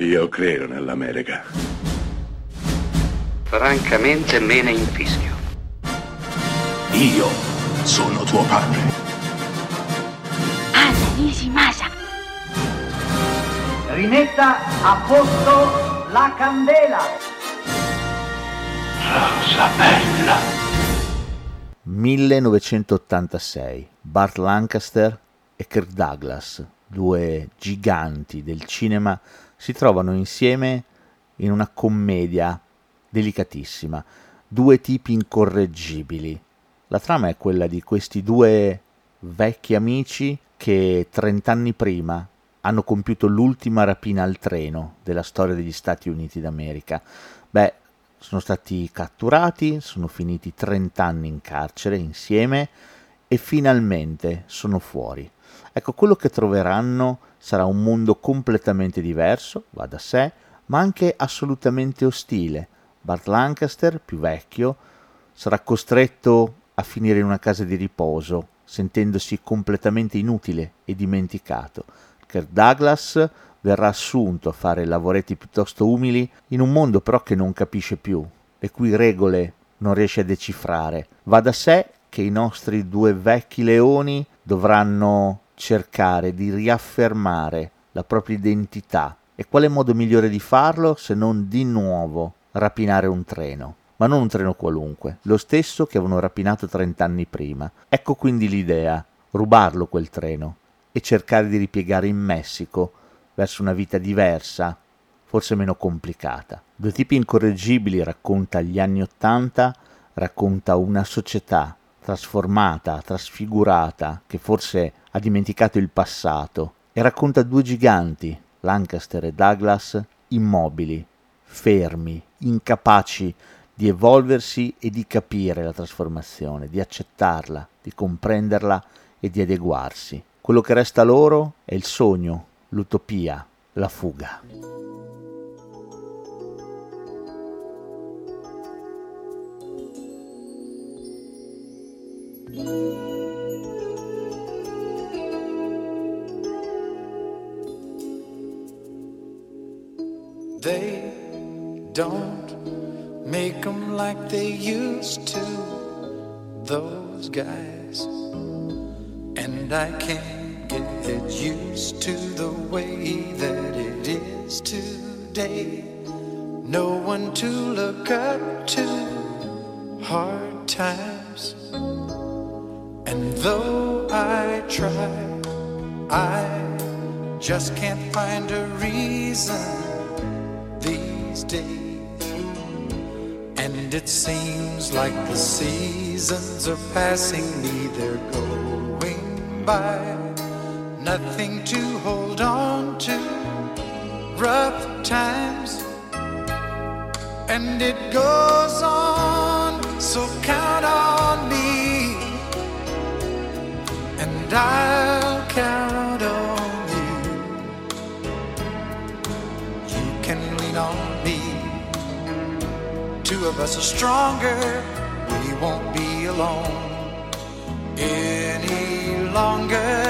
Io credo nell'America. Francamente me ne infischio. Io sono tuo padre. Anna Nishimasa. Rimetta a posto la candela. Rosa bella. 1986. Bart Lancaster e Kirk Douglas, due giganti del cinema, si trovano insieme in una commedia delicatissima, due tipi incorreggibili. La trama è quella di questi due vecchi amici che trent'anni prima hanno compiuto l'ultima rapina al treno della storia degli Stati Uniti d'America. Beh, sono stati catturati, sono finiti trent'anni in carcere insieme e finalmente sono fuori. Ecco, quello che troveranno sarà un mondo completamente diverso, va da sé, ma anche assolutamente ostile. Bart Lancaster, più vecchio, sarà costretto a finire in una casa di riposo, sentendosi completamente inutile e dimenticato. Kirk Douglas verrà assunto a fare lavoretti piuttosto umili in un mondo però che non capisce più, le cui regole non riesce a decifrare. Va da sé che i nostri due vecchi leoni dovranno cercare di riaffermare la propria identità. E quale modo migliore di farlo se non di nuovo rapinare un treno? Ma non un treno qualunque, lo stesso che avevano rapinato trent'anni prima. Ecco quindi l'idea, rubarlo quel treno e cercare di ripiegare in Messico verso una vita diversa, forse meno complicata. Due tipi incorreggibili racconta gli anni Ottanta, racconta una società trasformata, trasfigurata, che forse ha dimenticato il passato, e racconta due giganti, Lancaster e Douglas, immobili, fermi, incapaci di evolversi e di capire la trasformazione, di accettarla, di comprenderla e di adeguarsi. Quello che resta loro è il sogno, l'utopia, la fuga. They don't make them like they used to, those guys. And I can't get used to the way that it is today. No one to look up to, hard times. And though I try, I just can't find a reason these days. And it seems like the seasons are passing me, they're going by. Nothing to hold on to, rough times. And it goes on, so count on me. And I'll count on you. You can lean on me. Two of us are stronger. We won't be alone any longer.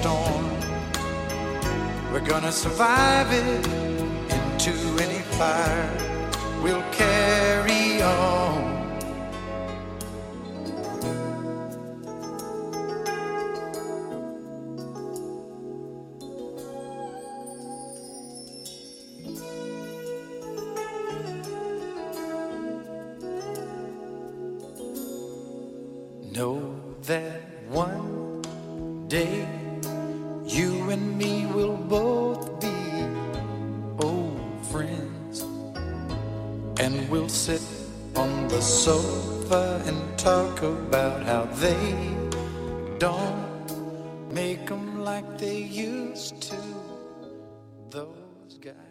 Storm. We're gonna survive it into any fire. We'll carry on. Know that one day you and me will both be old friends, and we'll sit on the sofa and talk about how they don't make 'em like they used to. Those guys.